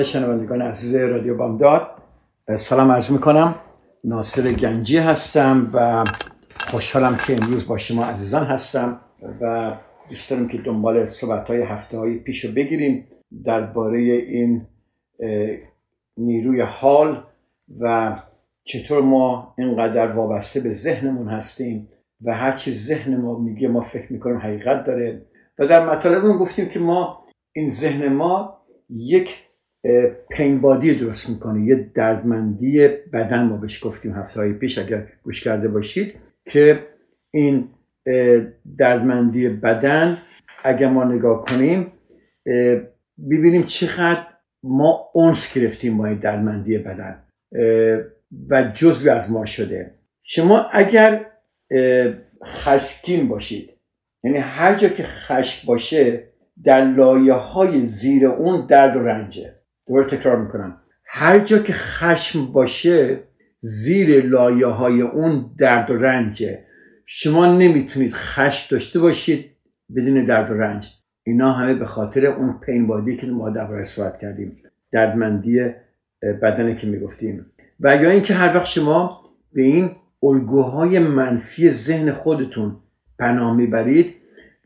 خدمت شنوندگان عزیز رادیو بامداد. سلام عرض می‌کنم. ناصر گنجی هستم و خوشحالم که امروز با شما عزیزان هستم و دوست دارم که دنبال صحبت های هفته های پیش رو بگیریم درباره این نیروی حال و چطور ما اینقدر وابسته به ذهنمون هستیم و هرچی ذهن ما میگه ما فکر می‌کنیم حقیقت داره. و در مطالبمون گفتیم که ما این ذهن ما یک پینبادی درست می‌کنه یه دردمندی بدن ما بهش گفتیم هفته پیش اگر گوش کرده باشید که این دردمندی بدن اگر ما نگاه کنیم ببینیم چقدر ما اونس گرفتیم با این دردمندی بدن و جزوی از ما شده. شما اگر خشمگین باشید یعنی هر جا که خشم باشه در لایه های زیر اون درد و رنجه. دوباره تکرار می‌کنم. هر جا که خشم باشه زیر لایه های اون درد و رنجه. شما نمی‌تونید خشم داشته باشید بدون درد و رنج. اینا همه به خاطر اون پین بادی که ما درباره صحبت کردیم. دردمندی بدنه که می‌گفتیم. و یا اینکه هر وقت شما به این الگوهای منفی ذهن خودتون پناه می‌برید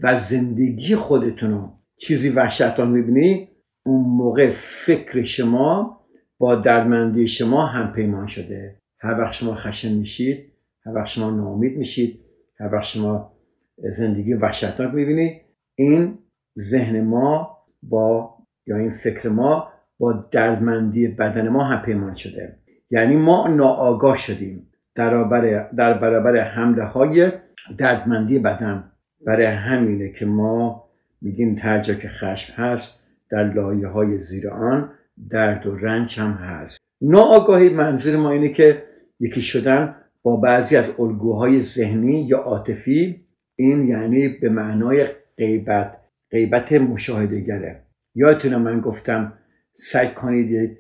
و زندگی خودتون رو چیزی وحشتان می‌بینید اون موقع فکر شما با دردمندی شما هم پیمان شده. هر وقت شما خشن میشید هر وقت شما ناامید میشید هر وقت شما زندگی وحشتناک می‌بینید این ذهن ما با یا این فکر ما با دردمندی بدن ما هم پیمان شده. یعنی ما ناآگاه شدیم در برابر, در برابر حمله های دردمندی بدن. برای همینه که ما میگیم هر جا که خشم هست در لایه های زیر آن درد و رنج هم هست. ناآگاهی منظور ما اینه که یکی شدن با بعضی از الگوهای ذهنی یا عاطفی این یعنی به معنای غیبت غیبت مشاهدهگره. یادتونه من گفتم سعی کنید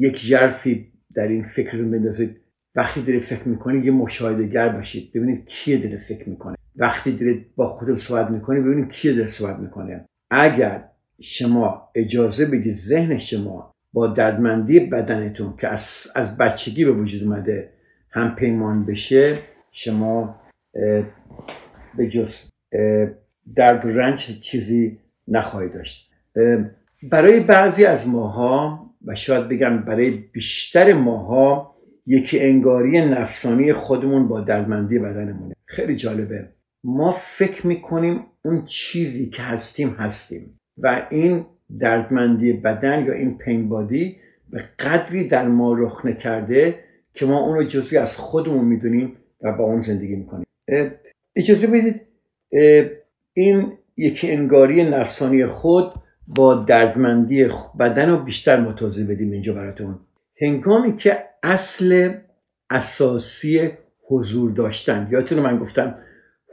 یک جرفی در این فکر رو بندازید. وقتی دارید فکر می‌کنید یه مشاهدهگر باشید. ببینید کیه داره فکر می‌کنه. وقتی دارید با خودتون صحبت می‌کنید ببینید کیه داره صحبت می‌کنه. اگر شما اجازه بدید ذهن شما با دردمندی بدنتون که از, از بچگی به وجود اومده هم پیمان بشه شما به جز درد و رنج چیزی نخواهید داشت. برای بعضی از ماها و شاید بگم برای بیشتر ماها یکی انگاری نفسانی خودمون با دردمندی بدنمونه. خیلی جالبه. ما فکر می‌کنیم اون چیزی که هستیم هستیم. و این دردمندی بدن یا این پین بادی به قدری در ما رخ نکرده که ما اون رو جزی از خودمون می‌دونیم و با اون زندگی می‌کنیم. اجازه بدید این یکی انگاری نفسانی خود با دردمندی بدن رو بیشتر متوضح بدیم اینجا براتون. هنگامی که اصل اساسی حضور داشتن یادتون من گفتم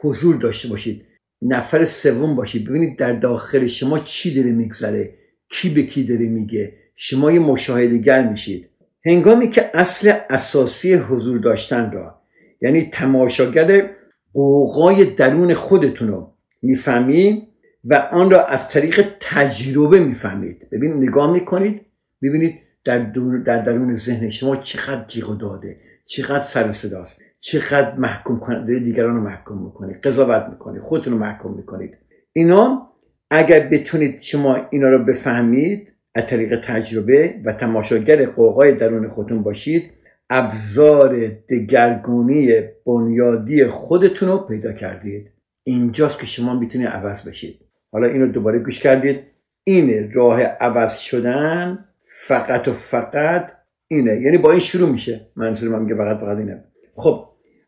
حضور داشته باشید. نفر سوم باشید. ببینید در داخل شما چی داره میگذره. کی به کی داره میگه. شما یه مشاهدگر میشید. هنگامی که اصل اساسی حضور داشتن را یعنی تماشاگر قوقای درون خودتون رو می‌فهمید و آن را از طریق تجربه می‌فهمید. ببین نگاه می‌کنید ببینید در, در درون ذهن شما چقدر جیغ داده چقدر سر صداست. چقدر محکوم کننده دیگران رو محکوم می‌کنید قضاوت می‌کنید خودتون رو محکوم می‌کنید. اینا اگر بتونید شما اینا رو بفهمید از طریق تجربه و تماشاگر قوقای درون خودتون باشید ابزار دگرگونی بنیادی خودتون رو پیدا کردید. اینجاست که شما می‌تونید عوض بشید. حالا اینو دوباره گوش کردید. اینه راه عوض شدن فقط و فقط اینه. یعنی با این شروع میشه. منظور من میگه فقط فقط اینه. خب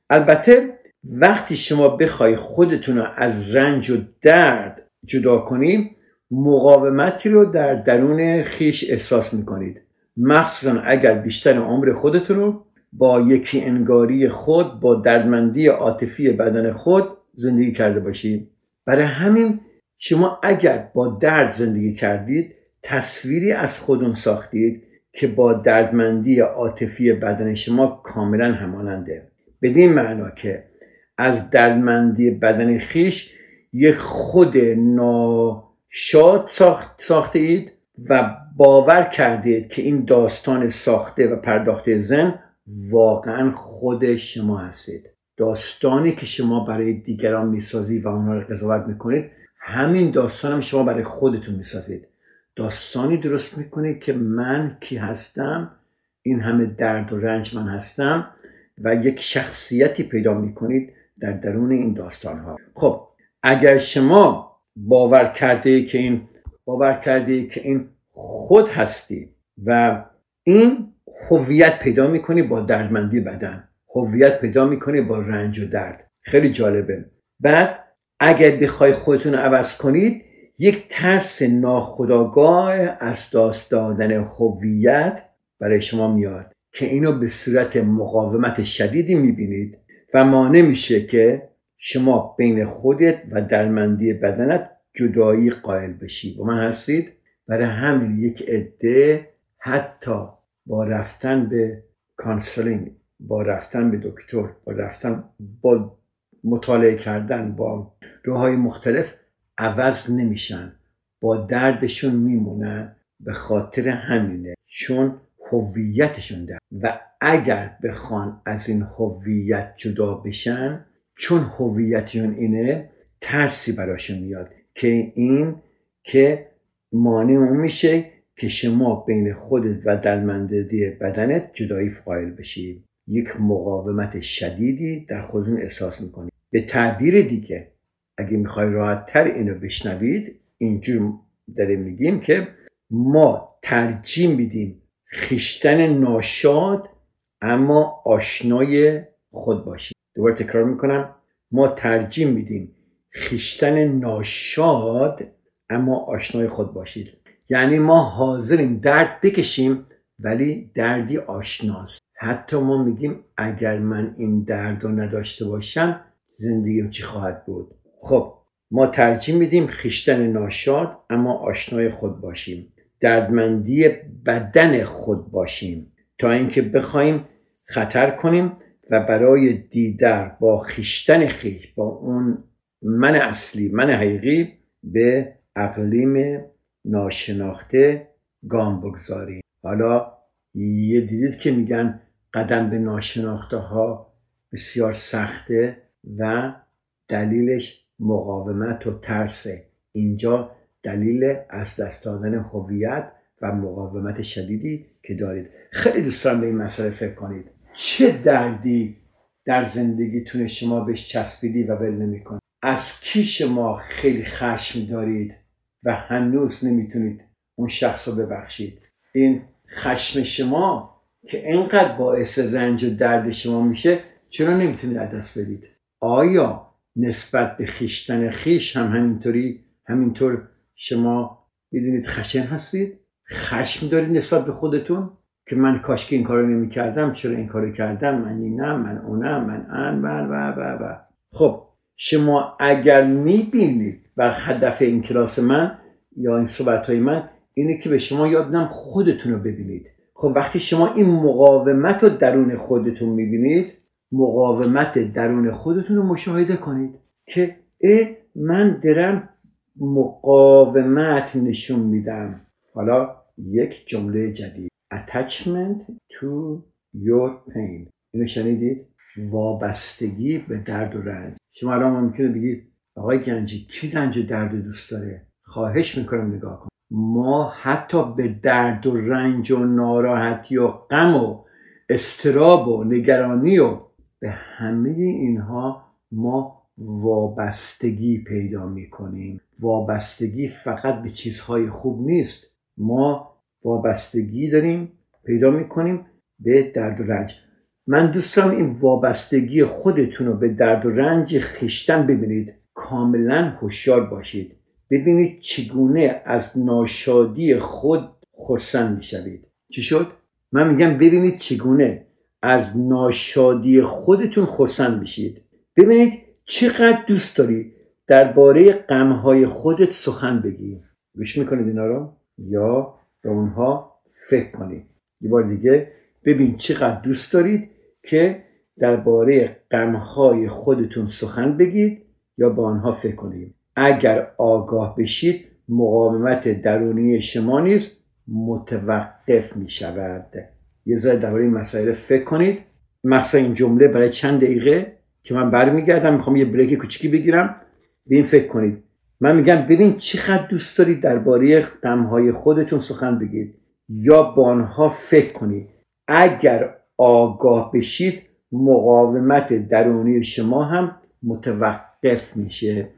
البته وقتی شما بخوای خودتون رو از رنج و درد جدا کنیم مقاومتی رو در درون خیش احساس می‌کنید. مخصوصا اگر بیشتر عمر خودتون رو با یکی انگاری خود با دردمندی عاطفی بدن خود زندگی کرده باشید برای همین شما اگر با درد زندگی کردید تصویری از خودون ساختید که با دردمندی عاطفی بدن شما کاملا هماننده. بدین معنا که از دردمندی بدن خیش یک خود ناشاد ساخت ساخته اید و باور کردید که این داستان ساخته و پرداخته زن واقعا خود شما هستید. داستانی که شما برای دیگران می‌سازید و آنها رو قضاوت می‌کنید همین داستان هم شما برای خودتون می‌سازید. داستانی درست می‌کنید که من کی هستم این همه درد و رنج من هستم و یک شخصیتی پیدا می‌کنید در درون این داستان ها خب اگر شما باور کرده که این باور کرده که این خود هستی و این هویت پیدا می‌کنی با دردمندی بدن هویت پیدا می‌کنی با رنج و درد. خیلی جالبه. بعد اگر بخوای خودتون رو عوض کنید یک ترس ناخداگاه از داست دادن هویت برای شما میاد. که اینو به صورت مقاومت شدیدی می‌بینید و مانع میشه که شما بین خودت و دردمندی بدنت جدایی قائل بشی. با من هستید؟ برای همین یک عده حتی با رفتن به counseling با رفتن به دکتر با رفتن با مطالعه کردن با راه‌های مختلف عوض نمیشن. با دردشون میمونن. به خاطر همینه. چون هویتشون در و اگر بخوان از این هویت جدا بشن چون هویتشون اینه ترسی براشون میاد که این که مانع اون میشه که شما بین خودت و درمندگی بدنت جدایی فایل بشید یک مقاومت شدیدی در خودتون احساس می‌کنید به تعبیر دیگه اگه می‌خوای راحت تر اینو بشنوید اینجور داریم میگیم که ما ترجیح میدیم خیشتن ناشاد اما آشنای خود باشیم دوباره تکرار می‌کنم. ما ترجیح میدیم. خیشتن ناشاد اما آشنای خود باشید. یعنی ما حاضریم درد بکشیم ولی دردی آشناست. حتی ما میگیم اگر من این درد رو نداشته باشم زندگیم چی خواهد بود؟ خب ما ترجیح میدیم خیشتن ناشاد اما آشنای خود باشیم. دردمندی بدن خود باشیم تا اینکه بخوایم خطر کنیم و برای دیدر با خیشتن خیش با اون من اصلی من حقیقی به اقلیم ناشناخته گام بگذاریم. حالا یه دیدید که میگن قدم به ناشناخته ها بسیار سخته و دلیلش مقاومت و ترسه اینجا دلیل از دست دادن هویت و مقاومت شدیدی که دارید. خیلی دوست دارم به این مسئله فکر کنید. چه دردی در زندگیتون شما بهش چسبیدی و ول نمی‌کنید؟ از کی شما خیلی خشم دارید و هنوز نمی‌تونید اون شخص رو ببخشید؟ این خشم شما که انقدر باعث رنج و درد شما میشه چرا نمی‌تونید از دست بدید؟ آیا نسبت به خیشتن خیش هم همینطوری همینطور شما می‌دونید خشن هستید؟ خشم دارید نسبت به خودتون؟ که من کاش که این کارو نمی‌کردم چرا این کارو کردم؟ من اینم من اونم من ان من و و و. خب شما اگر می‌بینید و هدف این کلاس من یا این صحبت های من اینه که به شما یاد بدم خودتون رو ببینید. خب وقتی شما این مقاومت رو درون خودتون می‌بینید مقاومت درون خودتون رو مشاهده کنید که اه من درم مقاومت نشون میدم. حالا یک جمله جدید. Attachment to your pain. اینو شنیدید؟ وابستگی به درد و رنج. شما الان ممکنه بگید آقای گنجی کی رنج و درد دوست داره؟ خواهش می‌کنم نگاه کن. ما حتی به درد و رنج و ناراحتی و غم و استراب و نگرانی و به همه اینها ما وابستگی پیدا می‌کنیم. وابستگی فقط به چیزهای خوب نیست. ما وابستگی داریم پیدا می‌کنیم به درد و رنج. من دوست این وابستگی خودتون رو به درد و رنج خیشتن ببینید. کاملا هوشیار باشید. ببینید چگونه از ناشادی خود خرسند می‌شوید. چی شد؟ من میگم ببینید چگونه از ناشادی خودتون خرسند میشید. ببینید چقدر دوست داری درباره غمهای خودت سخن بگی؟ گوش می‌کنید اینا رو؟ یا به اونها فکر کنید. یه بار دیگه ببین چقدر دوست دارید که درباره غمهای خودتون سخن بگید یا با آنها فکر کنید. اگر آگاه بشید مقاومت درونی شما نیز متوقف می شود یه ذره درباره این مسائل فکر کنید. مخصوصا این جمله برای چند دقیقه. که من برمیگردم می‌خوام یه بریک کوچیکی بگیرم. به این فکر کنید. من میگم ببین چقدر دوست دارید درباره غمهای خودتون سخن بگید. یا با آنها فکر کنید. اگر آگاه بشید مقاومت درونی شما هم متوقف میشه.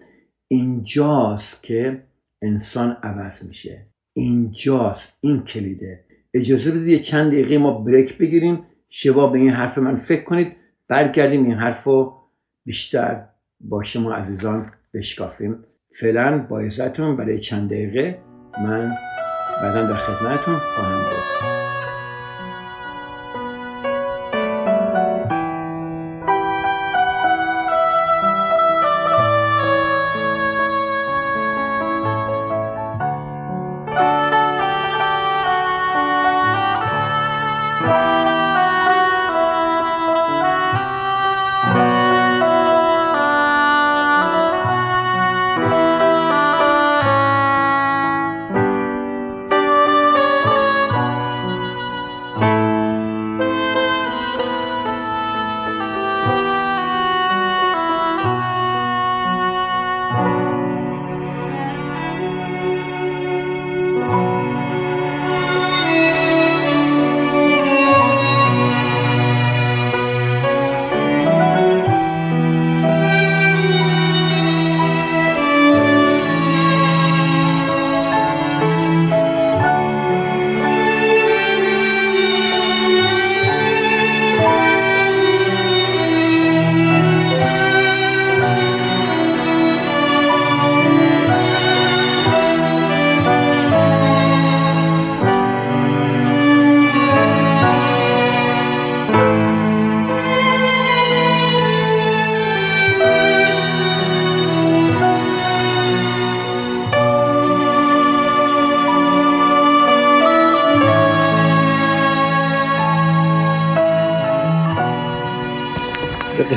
اینجاست که انسان عوض میشه. اینجاست این کلیده. اجازه بدید یه چند دقیقه ما بریک بگیریم. شبا به این حرف من فکر کنید. برگردیم این حرف رو بیشتر با شما عزیزان بشکافیم. فعلا با برای چند دقیقه من بعدا در خدمتتون خواهم بود.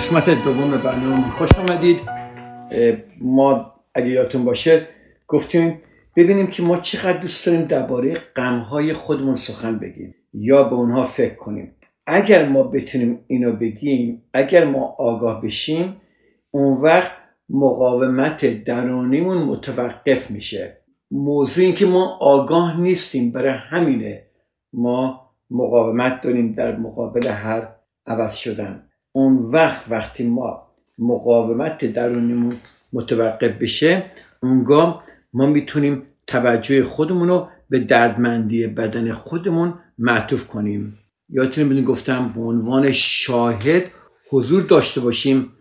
قسمت دوم برنامه خوش آمدید. ما اگه یادتون باشه گفتیم ببینیم که ما چقدر دوست داریم درباره غمهای خودمون سخن بگیم یا به اونها فکر کنیم. اگر ما بتونیم اینو بگیم اگر ما آگاه بشیم اون وقت مقاومت درونیمون متوقف میشه. موضوع این که ما آگاه نیستیم برای همینه. ما مقاومت داریم در مقابل هر عوض شدن. اون وقت وقتی ما مقاومت درونیمون متوقف بشه اونگاه ما می‌تونیم توجه خودمون رو به دردمندی بدن خودمون معطوف کنیم. یادتونه بدون گفتم به عنوان شاهد حضور داشته باشیم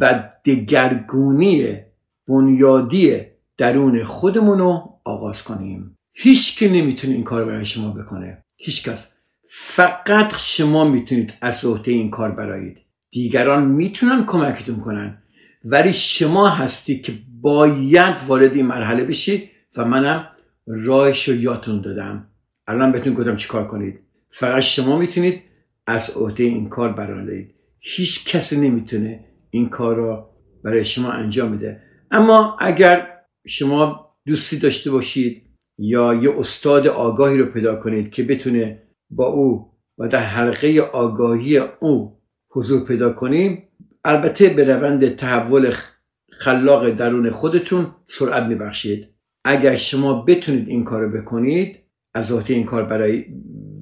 و دگرگونی بنیادی درون خودمون رو آغاز کنیم. هیچ که نمی‌تونه این کار برای شما بکنه. هیچ کس فقط شما می‌تونید از عهده این کار برایید. دیگران می‌تونن کمکتون کنن. ولی شما هستی که باید وارد این مرحله بشی و منم راهش رو یادتون دادم. الان بهتون گفتم چیکار کنید. فقط شما می‌تونید از عهده این کار برایید هیچ کسی نمی‌تونه این کار رو برای شما انجام بده. اما اگر شما دوستی داشته باشید یا یه استاد آگاهی رو پیدا کنید که بتونه با او و در حلقه آگاهی او حضور پیدا کنیم. البته به روند تحول خلاق درون خودتون سرعت میبخشید. اگر شما بتونید این کار بکنید از عهده این کار برای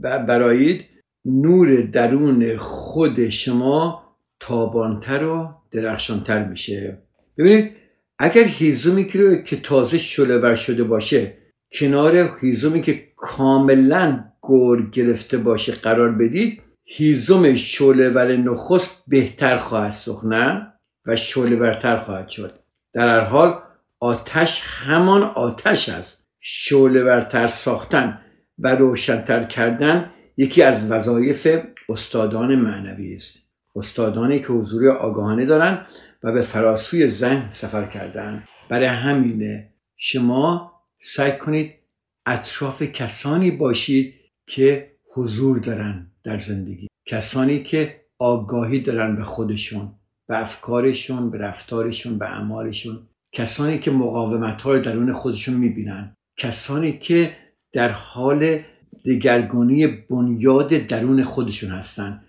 برایید نور درون خود شما تابانتر و درخشانتر میشه. ببینید اگر هیزومی که تازه شلور شده باشه کنار هیزومی که کاملا گور گرفته باشه قرار بدید هیزم شعله نخست بهتر خواهد سوخت نه؟ و شعله ورتر خواهد شد. در هر حال آتش همان آتش است. شعله ورتر ساختن و روشنتر کردن یکی از وظایف استادان معنوی است. استادانی که حضور آگاهانه دارند و به فراسوی زن سفر کردن. برای همینه شما سعی کنید اطراف کسانی باشید که حضور دارن در زندگی. کسانی که آگاهی دارن به خودشون به افکارشون به رفتارشون به اعمالشون. کسانی که مقاومت های درون خودشون می‌بینن. کسانی که در حال دگرگونی بنیاد درون خودشون هستن.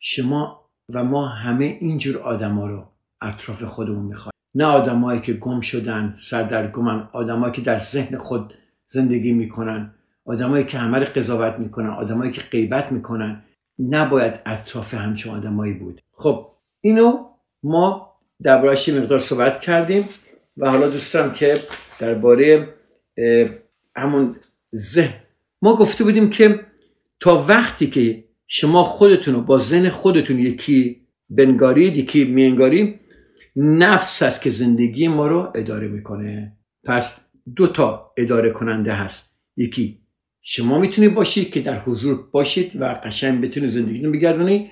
شما و ما همه اینجور آدما رو اطراف خودمون می‌خوایم. نه آدمایی که گم شدن سردرگمن آدمایی که در ذهن خود زندگی می‌کنن. آدمایی که همه قضاوت می‌کنن آدمایی که غیبت می‌کنن نباید اطراف همچون آدمایی بود. خب اینو ما دربارهش مقدار صحبت کردیم و حالا دوست دارم که درباره همون ذهن. ما گفته بودیم که تا وقتی که شما خودتون رو با ذهن خودتون یکی بنگارید یکی میانگارید نفس است که زندگی ما رو اداره می‌کنه. پس دو تا اداره کننده هست. یکی شما می‌تونید باشید که در حضور باشید و قشنگ بتونید زندگیتون بگردونید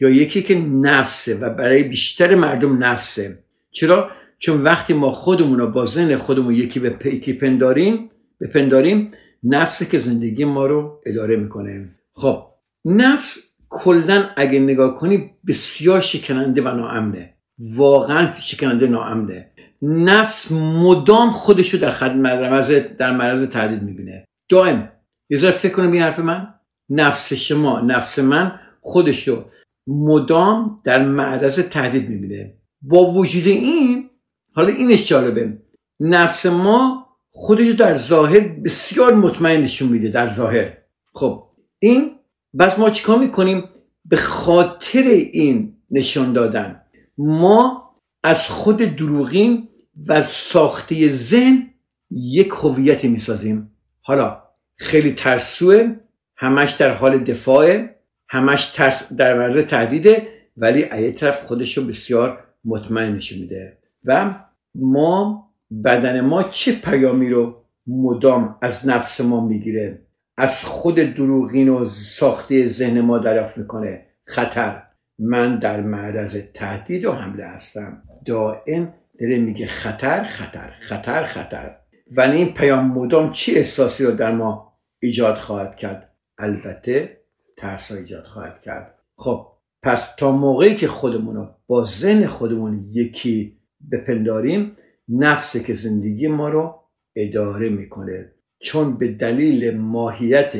یا یکی که نفسه و برای بیشتر مردم نفسه. چرا؟ چون وقتی ما خودمون رو با ذهن خودمون یکی به پیکی پنداریم بپنداریم نفسه که زندگی ما رو اداره می‌کنه. خب نفس کلا اگه نگاه کنی بسیار شکننده و ناامنه. واقعا شکننده ناامنه. نفس مدام خودشو در خد مرز در معرض تهدید می‌بینه. دائم. یه فکر کنم این حرف من؟ نفس شما نفس من خودشو مدام در معرض تهدید می‌بینه. با وجود این حالا اینش جالبه. نفس ما خودشو در ظاهر بسیار مطمئن نشون میده در ظاهر. خب این بس ما چیکار می‌کنیم؟ به خاطر این نشان دادن. ما از خود دروغین و ساخته ذهن یک هویتی می‌سازیم. حالا خیلی ترسوه. همش در حال دفاعه. همش ترس در مرز تهدیده. ولی ایه طرف خودشو بسیار مطمئن نشون میده. و ما بدن ما چه پیامی رو مدام از نفس ما می‌گیره؟ از خود دروغین و ساخته ذهن ما دریافت می‌کنه. خطر. من در معرض تهدید و حمله هستم. دائم داره میگه خطر خطر خطر خطر. و این پیام مدام چی احساسی رو در ما ایجاد خواهد کرد. البته ترس ایجاد خواهد کرد. خب پس تا موقعی که خودمون رو با ذهن خودمون یکی بپنداریم نفسه که زندگی ما رو اداره می‌کنه. چون به دلیل ماهیت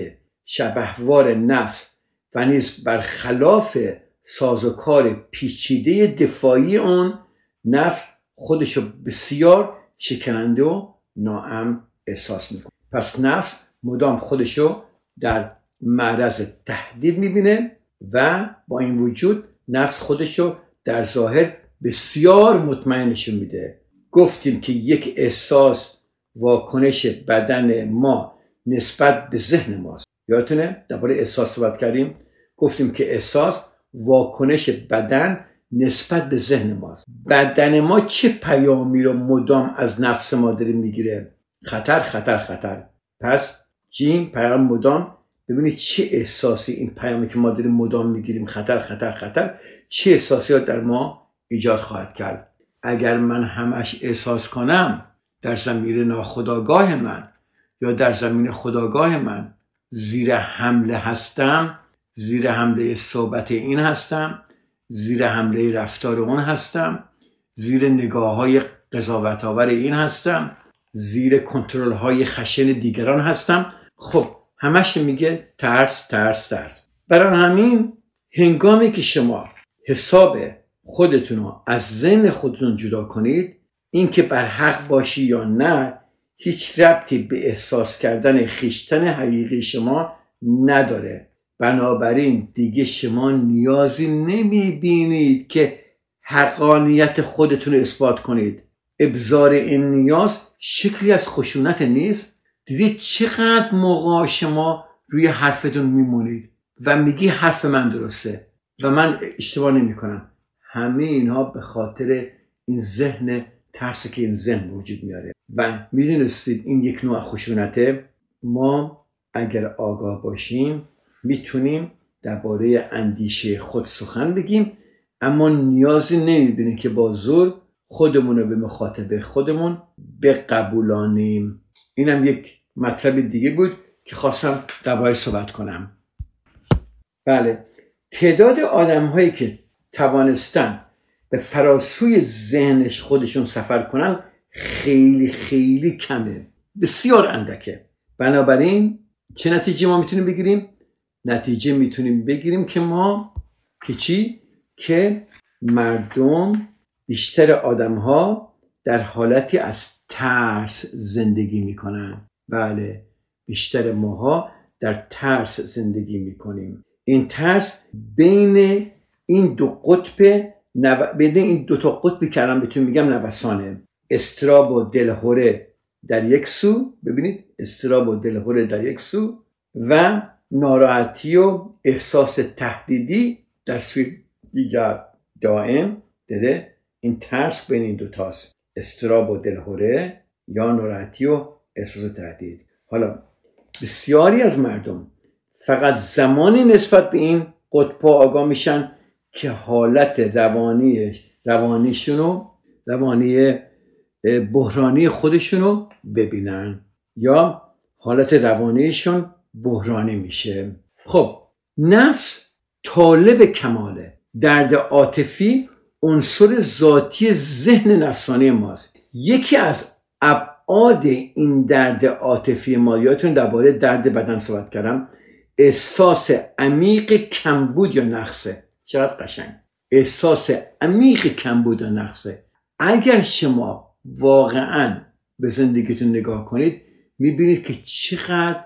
شبهوار نفس و نیز برخلاف سازوکار پیچیده دفاعی اون نفس خودشو بسیار شکننده و ناام احساس می‌کنه. پس نفس مدام خودشو در معرض تهدید می‌بینه و با این وجود نفس خودشو در ظاهر بسیار مطمئن نشون میده. گفتیم که یک احساس واکنش بدن ما نسبت به ذهن ماست. یادتونه؟ درباره احساس صحبت کردیم. گفتیم که احساس واکنش بدن نسبت به ذهن ماست. بدن ما چه پیامی رو مدام از نفس ما داره می‌گیره؟ خطر خطر خطر. پس جیم پیام مدام. ببینید چه احساسی این پیامی که ما داریم مدام می‌گیریم. خطر خطر خطر. چه احساسی در ما ایجاد خواهد کرد. اگر من همش احساس کنم در زمین ناخداگاه من یا در زمین خداگاه من زیر حمله هستم زیر حمله صحبت این هستم زیر حمله رفتار اون هستم زیر نگاه های قضاوت آور این هستم زیر کنترل های خشن دیگران هستم خب همش میگه ترس ترس ترس. برای همین هنگامی که شما حساب خودتون رو از ذهن خودتون جدا کنید اینکه بر حق باشی یا نه هیچ ربطی به احساس کردن خیشتن حقیقی شما نداره. بنابراین دیگه شما نیازی نمی بینید که حقانیت خودتون رو اثبات کنید. ابزار این نیاز شکلی از خشونت نیست. دیدید چقدر موقع شما روی حرفتون میمونید و میگی حرف من درسته و من اشتباه نمی کنم همه اینها به خاطر این ذهن ترسی که این ذهن وجود میاره. و می‌دونستید این یک نوع خشونته ما اگر آگاه باشیم می‌تونیم درباره اندیشه خود سخن بگیم اما نیازی نمی‌بینیم که با زور خودمون رو به مخاطب خودمون بقبولانیم. اینم یک مطلب دیگه بود که خواستم درباره صحبت کنم. بله تعداد آدم هایی که توانستن به فراسوی ذهنش خودشون سفر کنن خیلی خیلی کمه. بسیار اندکه. بنابراین چه نتیجه ما می‌تونیم بگیریم؟ نتیجه می‌تونیم بگیریم که ما که چی؟ که مردم بیشتر آدم ها در حالتی از ترس زندگی می‌کنن. بله بیشتر ماها در ترس زندگی می‌کنیم. این ترس بین این دو قطب نو... بین این دو تا قطبی که الان بهتون میگم نوسانه. استراب و دلهوره در یک سو ببینید استراب و دلهوره در یک سو و ناراحتی و احساس تهدیدی در سوی دیگر دائم. داره این ترس بین این دوتاست استراب و دلهوره یا ناراحتی و احساس تهدید حالا بسیاری از مردم فقط زمانی نسبت به این قطب آگاه میشن که حالت روانی روانیشونو روانی بحرانی خودشونو ببینن یا حالت روانیشون بحرانی میشه. خب نفس طالب کماله. درد عاطفی عنصر ذاتی ذهن نفسانی ماست. یکی از ابعاد این درد عاطفی ما یادتون درباره درد بدن صحبت کردم احساس عمیق کمبود یا نقصه. چقدر قشنگ. احساس عمیق کمبود یا نقصه. اگر شما واقعا به زندگیتون نگاه کنید می‌بینید که چقدر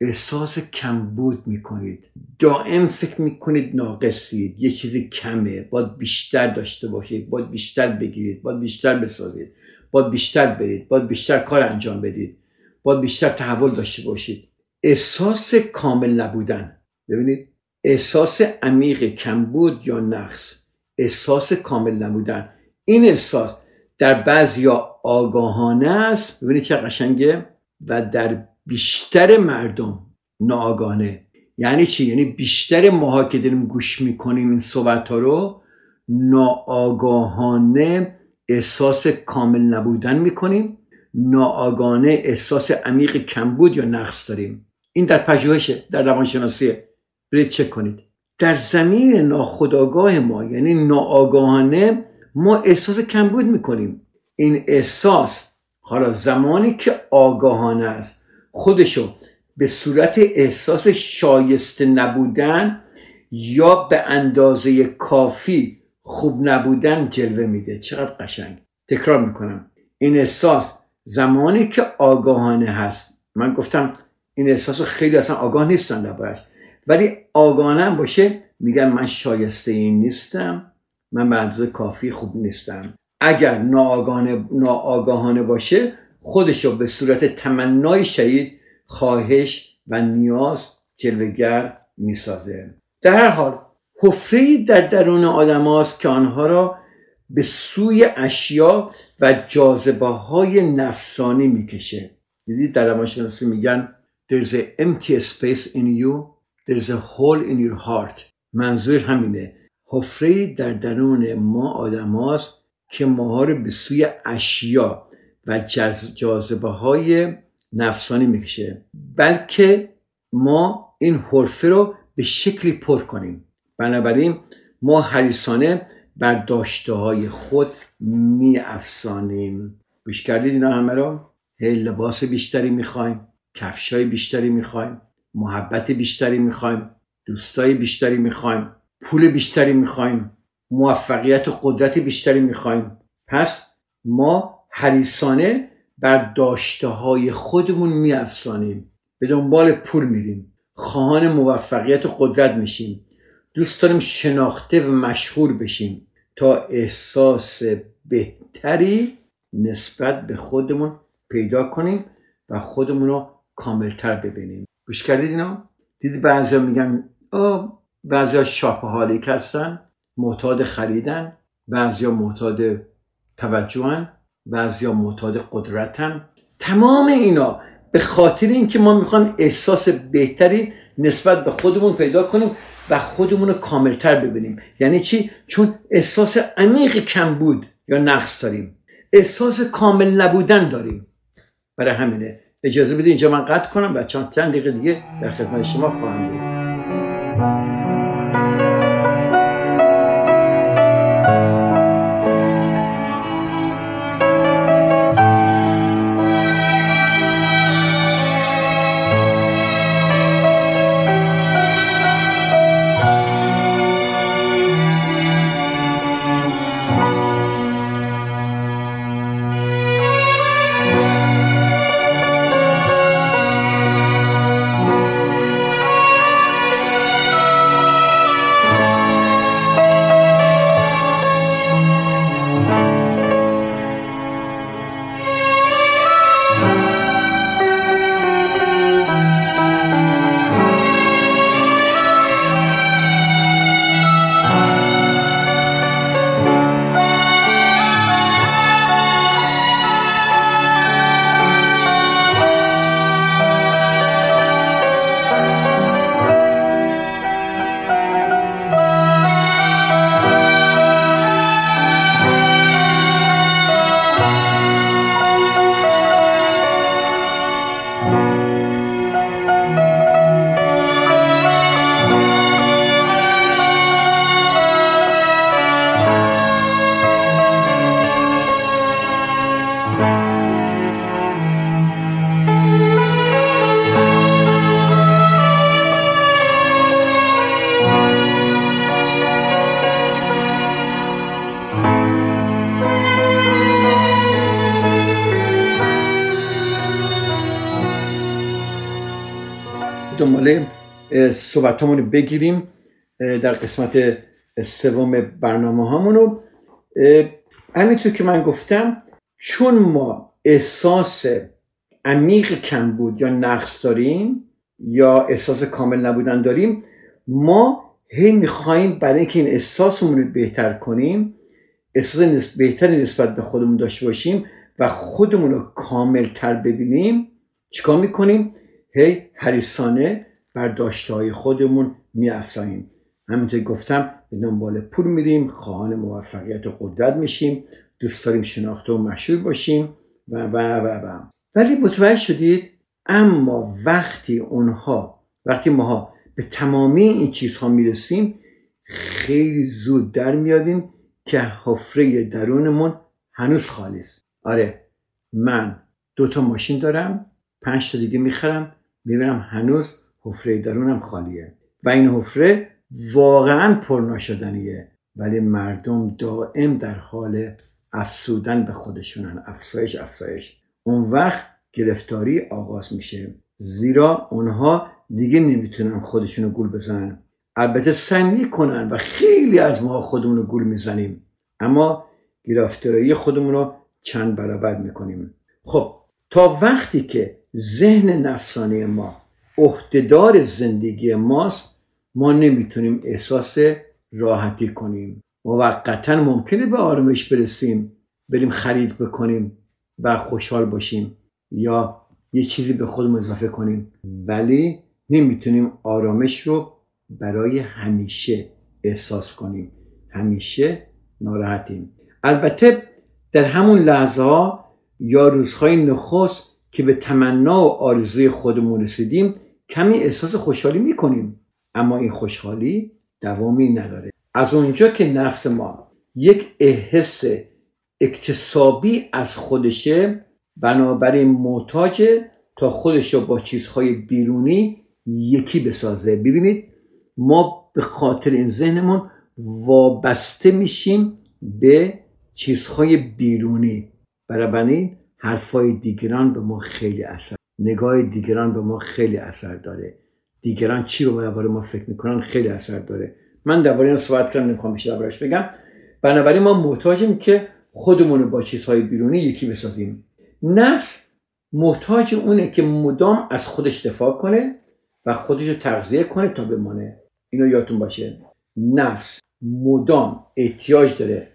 احساس کمبود می‌کنید. دائم فکر می‌کنید ناقصید. یه چیزی کمه. باید بیشتر داشته باشید. باید بیشتر بگیرید. باید بیشتر بسازید. باید بیشتر برید. باید بیشتر کار انجام بدید. باید بیشتر تحول داشته باشید. احساس کامل نبودن. ببینید احساس عمیق کمبود یا نقص؟ احساس کامل نبودن. این احساس در بعضی آگاهانه است. ببینید چه قشنگه. و در بیشتر مردم ناآگاهانه. یعنی چی؟ یعنی بیشتر ماها که داریم گوش می‌کنیم این صحبت ها رو ناآگاهانه احساس کامل نبودن می‌کنیم. ناآگاهانه احساس عمیق کمبود یا نقص داریم. این در پژوهشه در روانشناسیه برید چک کنید. در زمین ناخودآگاه ما یعنی ناآگاهانه ما احساس کمبود می‌کنیم. این احساس حالا زمانی که آگاهانه است. خودشو به صورت احساس شایسته نبودن یا به اندازه کافی خوب نبودن جلوه میده. چقدر قشنگ. تکرار می‌کنم. این احساس زمانی که آگاهانه هست. من گفتم این احساس خیلی اصلا آگاه نیستن دربارش ولی آگاهانه باشه. میگن من شایسته این نیستم. من به اندازه کافی خوب نیستم. اگر ناآگاهانه, ناآگاهانه باشه خودشو به صورت تمنای شدید خواهش و نیاز جلوگر می‌سازه. در هر حال حفره در درون آدم هاست که آنها را به سوی اشیا و جاذبه های نفسانی می‌کشه. دیدید در روانشناسی میگن there's an empty space in you. There's a hole in your heart. منظور همینه. حفره در درون ما آدم هاست که ماها رو به سوی اشیا و جاذبه های نفسانی می‌کشه. بلکه ما این حرفه رو به شکلی پر کنیم. بنابراین ما حریصانه بر داشته های خود می افسانیم گوش کردید اینا همه رو؟ هی لباس بیشتری می‌خوایم کفشای بیشتری می‌خوایم محبت بیشتری می‌خوایم دوستای بیشتری می‌خوایم پول بیشتری می‌خوایم موفقیت و قدرت بیشتری می‌خوایم. پس ما حریصانه بر داشته های خودمون میافزانیم به دنبال پول میریم. خواهان موفقیت و قدرت میشیم. دوست داریم شناخته و مشهور بشیم. تا احساس بهتری نسبت به خودمون پیدا کنیم و خودمون رو کاملتر ببینیم. گوش کردید اینا دیدی بعضی میگن بعضی ها شاپهالیک هستن معتاد خریدن بعضی ها معتاد توجهن. بعضی ها معتاد قدرتن. تمام اینا به خاطر اینکه ما می‌خوایم احساس بهتری نسبت به خودمون پیدا کنیم و خودمون رو کاملتر ببینیم. یعنی چی؟ چون احساس عمیق کم بود یا نقص داریم. احساس کامل نبودن داریم. برای همینه. اجازه بدید اینجا من قطع کنم. و چند دقیقه دیگه در خدمت شما خواهم بود. دنباله صحبت رو بگیریم در قسمت سوم برنامه هامونو. همینطور که من گفتم چون ما احساس عمیق کم بود یا نقص داریم یا احساس کامل نبودن داریم ما هی می‌خواهیم برای اینکه این احساسمون رو بهتر کنیم احساس بهتری نسبت به خودمون داشته باشیم و خودمون رو کامل تر ببینیم چیکار می‌کنیم؟ هی بر داشته های خودمون میافزاییم. همینطور گفتم به دنبال پول میریم خواهان موفقیت و قدرت میشیم دوست داریم شناخته و مشهور باشیم و و و و. ولی متوجه شدید؟ اما وقتی اونها وقتی ماها به تمامی این چیزها می‌رسیم خیلی زود در میادیم که حفره درونمون هنوز خالی است. آره من دو تا ماشین دارم پنج تا دیگه می‌خرم می‌بینم هنوز حفره درونم خالیه. و این حفره واقعا پر نشدنیه ولی مردم دائم در حال افسودن به خودشونن. افسایش افسایش اون وقت گرفتاری آغاز میشه. زیرا اونها دیگه نمی‌تونن خودشونو گول بزنن. البته سعی کنن و خیلی از ما خودمون رو گول می‌زنیم. اما گرفتاری خودمون رو چند برابر می‌کنیم. خب تا وقتی که ذهن نفسانی ما عهدهدار زندگی ماست ما نمی‌تونیم احساس راحتی کنیم. موقتا ممکنه به آرامش برسیم بریم خرید بکنیم و خوشحال باشیم یا یه چیزی به خودمون اضافه کنیم. ولی نمی‌تونیم آرامش رو برای همیشه احساس کنیم. همیشه ناراحتیم. البته در همون لحظه ها یا روزهای نخست که به تمنا و آرزوی خودمون رسیدیم کمی احساس خوشحالی می‌کنیم. اما این خوشحالی دوامی نداره. از اونجا که نفس ما یک احس اکتسابی از خودشه بنابراین محتاج تا خودش رو با چیزهای بیرونی یکی بسازه. ببینید ما به خاطر این ذهنمون وابسته میشیم به چیزهای بیرونی. بنابراین حرفای دیگران به ما خیلی اثر نگاه دیگران به ما خیلی اثر داره. دیگران چی رو درباره ما فکر می‌کنن خیلی اثر داره. من درباره این صحبت کردم نمی‌خوام بیشتر دربارش بگم. بنابراین ما محتاجیم که خودمون رو با چیزهای بیرونی یکی بسازیم. نفس محتاج اونه که مدام از خودش دفاع کنه و خودش رو تغذیه کنه تا بمانه. اینو یادتون باشه. نفس مدام احتیاج داره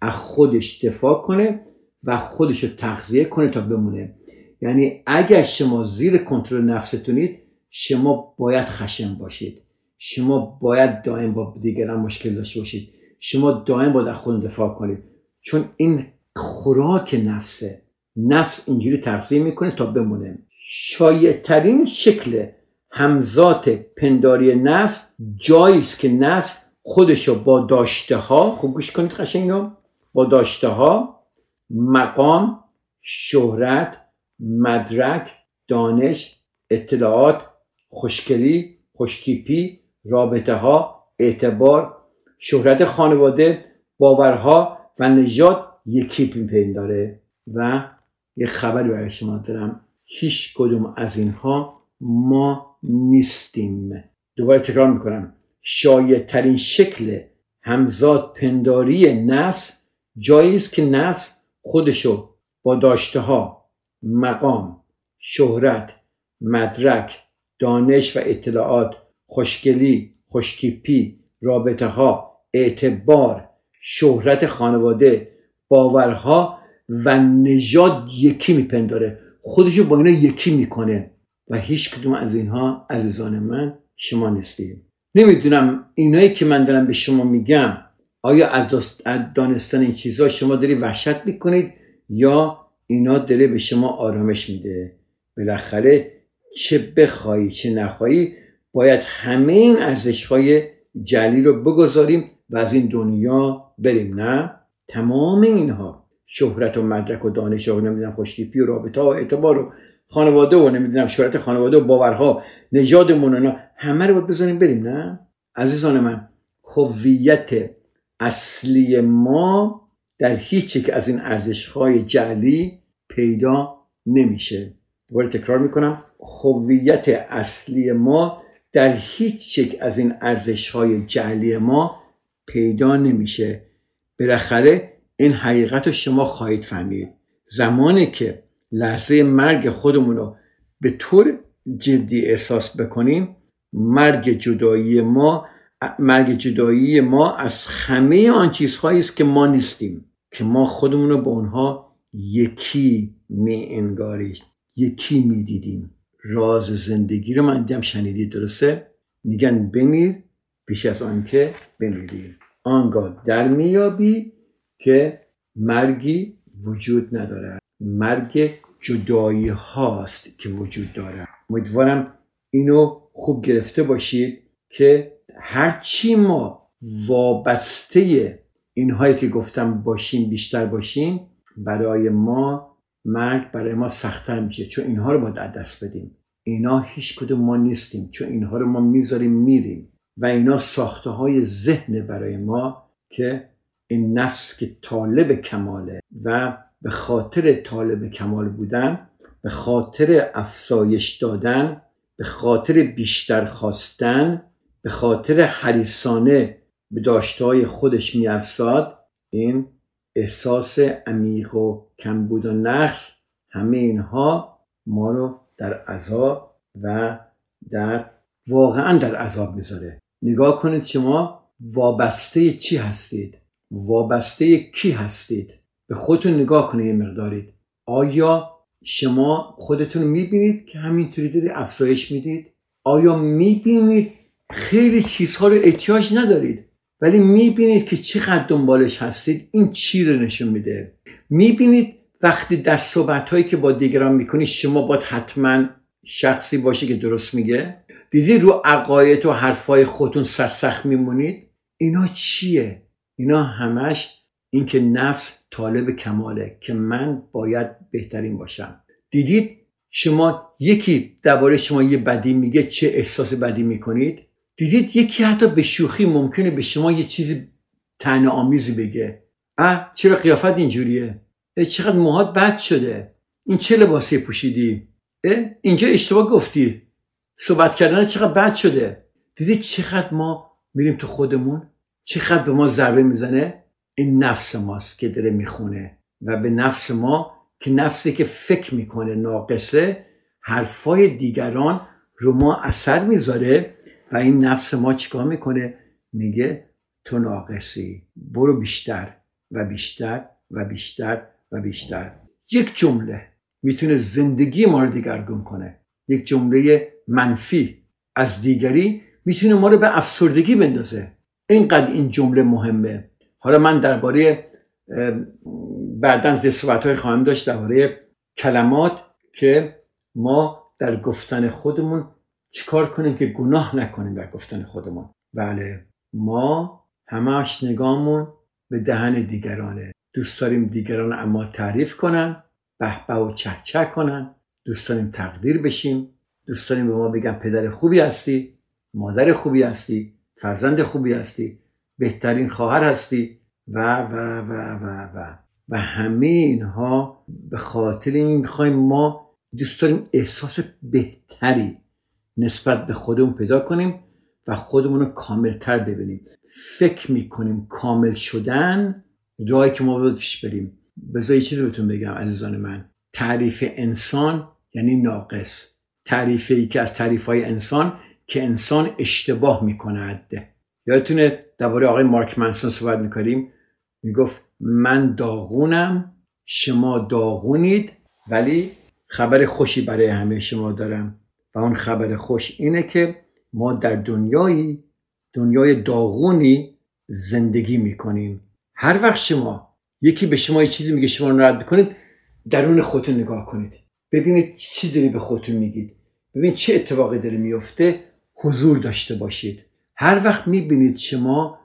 از خودش دفاع کنه و خودش رو تغذیه کنه تا بمونه. یعنی اگر شما زیر کنترل نفستونید شما باید خشم باشید. شما باید دائم با دیگران مشکل داشته باشید. شما دائم باید از خود دفاع کنید. چون این خوراک نفسه. نفس اینجوری تغذیه می‌کنه تا بمونه. شایع شکل همزات پنداری نفس جایی است که نفس خودشو با داشته ها خوب گوش کنید قشنگ با داشته ها مقام شهرت مدرک دانش اطلاعات خوشگلی خوشتیپی رابطه ها اعتبار شهرت خانواده باورها و نژاد یکی پین داره. و یه خبری برای شما دارم. هیچ کدوم از اینها ما نیستیم. دوباره تکرار می‌کنم. شایع ترین شکل همزاد پنداری نفس جایی است که نفس خودشو با داشته ها مقام شهرت مدرک دانش و اطلاعات خوشگلی خوشتیپی رابطه ها اعتبار شهرت خانواده باورها و نژاد یکی میپنداره. خودشو با اینا یکی می‌کنه و هیچ کدوم از اینها عزیزان من شما نیستید. نمی‌دونم اینایی که من دارم به شما میگم آیا از دانستن این چیزها شما داری وحشت می‌کنید یا اینا داره به شما آرامش میده؟ بالاخره چه بخوایی چه نخوایی باید همه این ارزش های جلی رو بگذاریم و از این دنیا بریم نه؟ تمام اینها شهرت و مدرک و دانش و نمی‌دونم خوشتیپی و رابطه و اعتبار و خانواده و نمی‌دونم شهرت خانواده و باورها نژادمون همه رو باید بذاریم بریم نه؟ عزیزان من هویت اصلی ما در هیچ یک از این ارزش های جعلی پیدا نمیشه. دوباره تکرار می‌کنم. هویت اصلی ما در هیچ یک از این ارزش های جعلی ما پیدا نمیشه. بالاخره این حقیقت رو شما خواهید فهمید. زمانی که لحظه مرگ خودمون رو به طور جدی احساس بکنیم مرگ جدایی ما مرگ جدایی ما از همه آن چیزهایی است که ما نیستیم که ما خودمون رو با اونها یکی می انگاریم یکی می دیدیم راز زندگی رو من دیدم شنیدید درسته؟ میگن بمیر پیش از آنکه بمیری. آنگاه در میابی که مرگی وجود ندارد. مرگ جدایی هاست که وجود دارد. امیدوارم اینو خوب گرفته باشید که هرچی ما وابسته اینهایی که گفتم باشیم بیشتر باشیم برای ما مرگ برای ما سختتر میشه چون اینها رو باید دست بدیم. اینا هیچ کدوم ما نیستیم چون اینها رو ما می‌ذاریم میریم. و اینا ساخته های ذهن برای ما که این نفس که طالب کماله و به خاطر طالب کمال بودن به خاطر افسایش دادن به خاطر بیشتر خواستن به خاطر حریسانه به داشتهای خودش میافزاد این احساس عمیق و کمبود و نقص همه اینها ما رو در عذاب و در واقعا در عذاب می‌ذاره. نگاه کنید شما وابسته چی هستید؟ وابسته کی هستید؟ به خودتون نگاه کنید یه مقدارید. آیا شما خودتون می‌بینید که همینطوری داری افزایش می‌دید؟ آیا می‌بینید خیلی چیزها رو احتیاج ندارید. ولی می‌بینید که چقدر دنبالش هستید این چی رو نشون میده. می‌بینید وقتی در صحبت هایی که با دیگران می‌کنید شما باید حتما شخصی باشه که درست میگه. دیدید رو عقاید و حرفای خودتون سرسخت میمونید؟ اینا چیه؟ اینا همش اینکه نفس طالب کماله که من باید بهترین باشم. دیدید؟ شما یکی درباره شما یه بدی میگه چه احساس بدی می‌کنید؟ دیدید یکی حتی به شوخی ممکنه به شما یه چیزی تنه آمیزی بگه. اه چرا قیافت اینجوریه؟ چقدر موهات بد شده. این چه لباسی پوشیدی؟ اینجا اشتباه گفتی. صحبت کردن چقدر بد شده. دیدید چقدر ما میریم تو خودمون؟ چقدر به ما ضربه می‌زنه؟ این نفس ماست که داره می‌خونه و به نفس ما که نفسی که فکر می‌کنه ناقصه حرفای دیگران رو ما اثر می‌ذاره و این نفس ما چیکار می‌کنه؟ میگه تو ناقصی. برو بیشتر و بیشتر و بیشتر و بیشتر. یک جمله می‌تونه زندگی ما رو دیگرگون کنه. یک جمله منفی از دیگری می‌تونه ما رو به افسردگی بندازه. اینقدر این جمله مهمه. حالا من درباره بعدا زی صحبت های خواهم داشت درباره کلمات که ما در گفتن خودمون چیکار کنیم که گناه نکنیم در گفتن خودمون؟ بله ما همش نگامون به دهن دیگرانه دوست داریم دیگران اما تعریف کنن به و چه کنن. دوست داریم تقدیر بشیم. دوست داریم به ما بگن پدر خوبی هستی مادر خوبی هستی فرزند خوبی هستی بهترین خواهر هستی و و و و و. و همه اینها به خاطر این می‌خوایم ما دوست داریم احساس بهتری نسبت به خودمون پیدا کنیم و خودمون رو کاملتر ببینیم. فکر می‌کنیم کامل شدن راهی که ما باید پیش بریم. بذار یه چیزی بهتون بگم عزیزان من. تعریف انسان یعنی ناقص. تعریف ای که از تعریف های انسان که انسان اشتباه می‌کند یادتونه درباره آقای مارک منسون صحبت می‌کنیم می‌گفت من داغونم شما داغونید ولی خبر خوشی برای همه شما دارم. و اون خبر خوش اینه که ما در دنیایی دنیای داغونی زندگی می‌کنیم. هر وقت شما یکی به شما یه چیزی میگه شما ناراحت می‌کنید درون خودتون نگاه کنید. ببینید چی داری به خودتون میگید. ببینید چه اتفاقی داره میفته حضور داشته باشید. هر وقت می‌بینید شما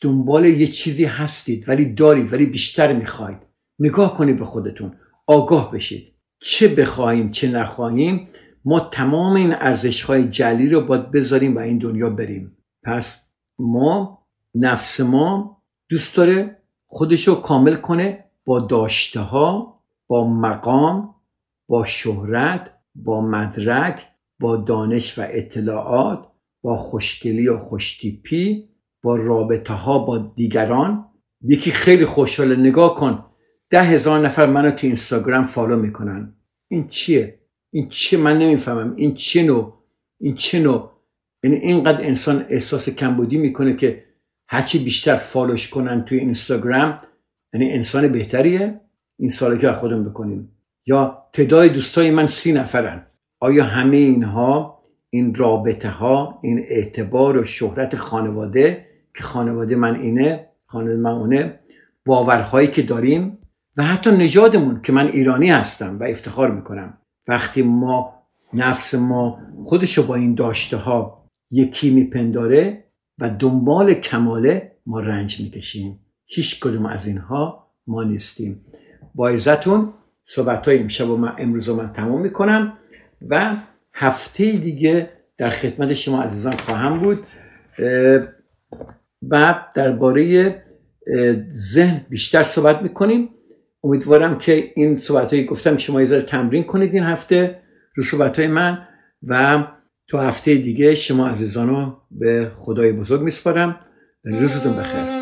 دنبال یه چیزی هستید ولی دارید ولی بیشتر می‌خواید نگاه کنید به خودتون. آگاه بشید. چه بخواهیم چه نخواهیم ما تمام این ارزش های جلی رو باید بذاریم و این دنیا بریم. پس ما نفس ما دوست داره خودش رو کامل کنه با داشته ها با مقام با شهرت با مدرک با دانش و اطلاعات با خوشگلی و خوشتیپی با رابطه ها با دیگران. یکی خیلی خوشحال نگاه کن ده هزار نفر منو تو اینستاگرام فالو می‌کنن. این چیه؟ این چیه من نمی‌فهمم. این چه نوع؟ این چه نوع؟ یعنی اینقدر انسان احساس کمبودی می‌کنه که هرچی بیشتر فالوش کنن توی اینستاگرام یعنی انسان بهتریه. این ساله که خودم بکنیم. یا تعداد دوستای من سی نفرن. آیا همه اینها این رابطه ها این اعتبار و شهرت خانواده که خانواده من اینه خانواده من اونه باورهایی که داریم و حتی نژادمون که من ایرانی هستم و افتخار می‌کنم. وقتی ما نفس ما خودشو با این داشته ها یکی میپنداره و دنبال کماله ما رنج می‌کشیم. هیچ کدوم از اینها ما نیستیم. با عزتون صحبت های امشب و من امروز رو من تمام می‌کنم و هفته دیگه در خدمت شما عزیزان خواهم بود. و درباره ذهن بیشتر صحبت می‌کنیم. امیدوارم که این صحبت هایی گفتم شما یه تمرین کنید این هفته رو صحبت های من و تو هفته دیگه شما عزیزان رو به خدای بزرگ میسپارم. روزتون بخیر.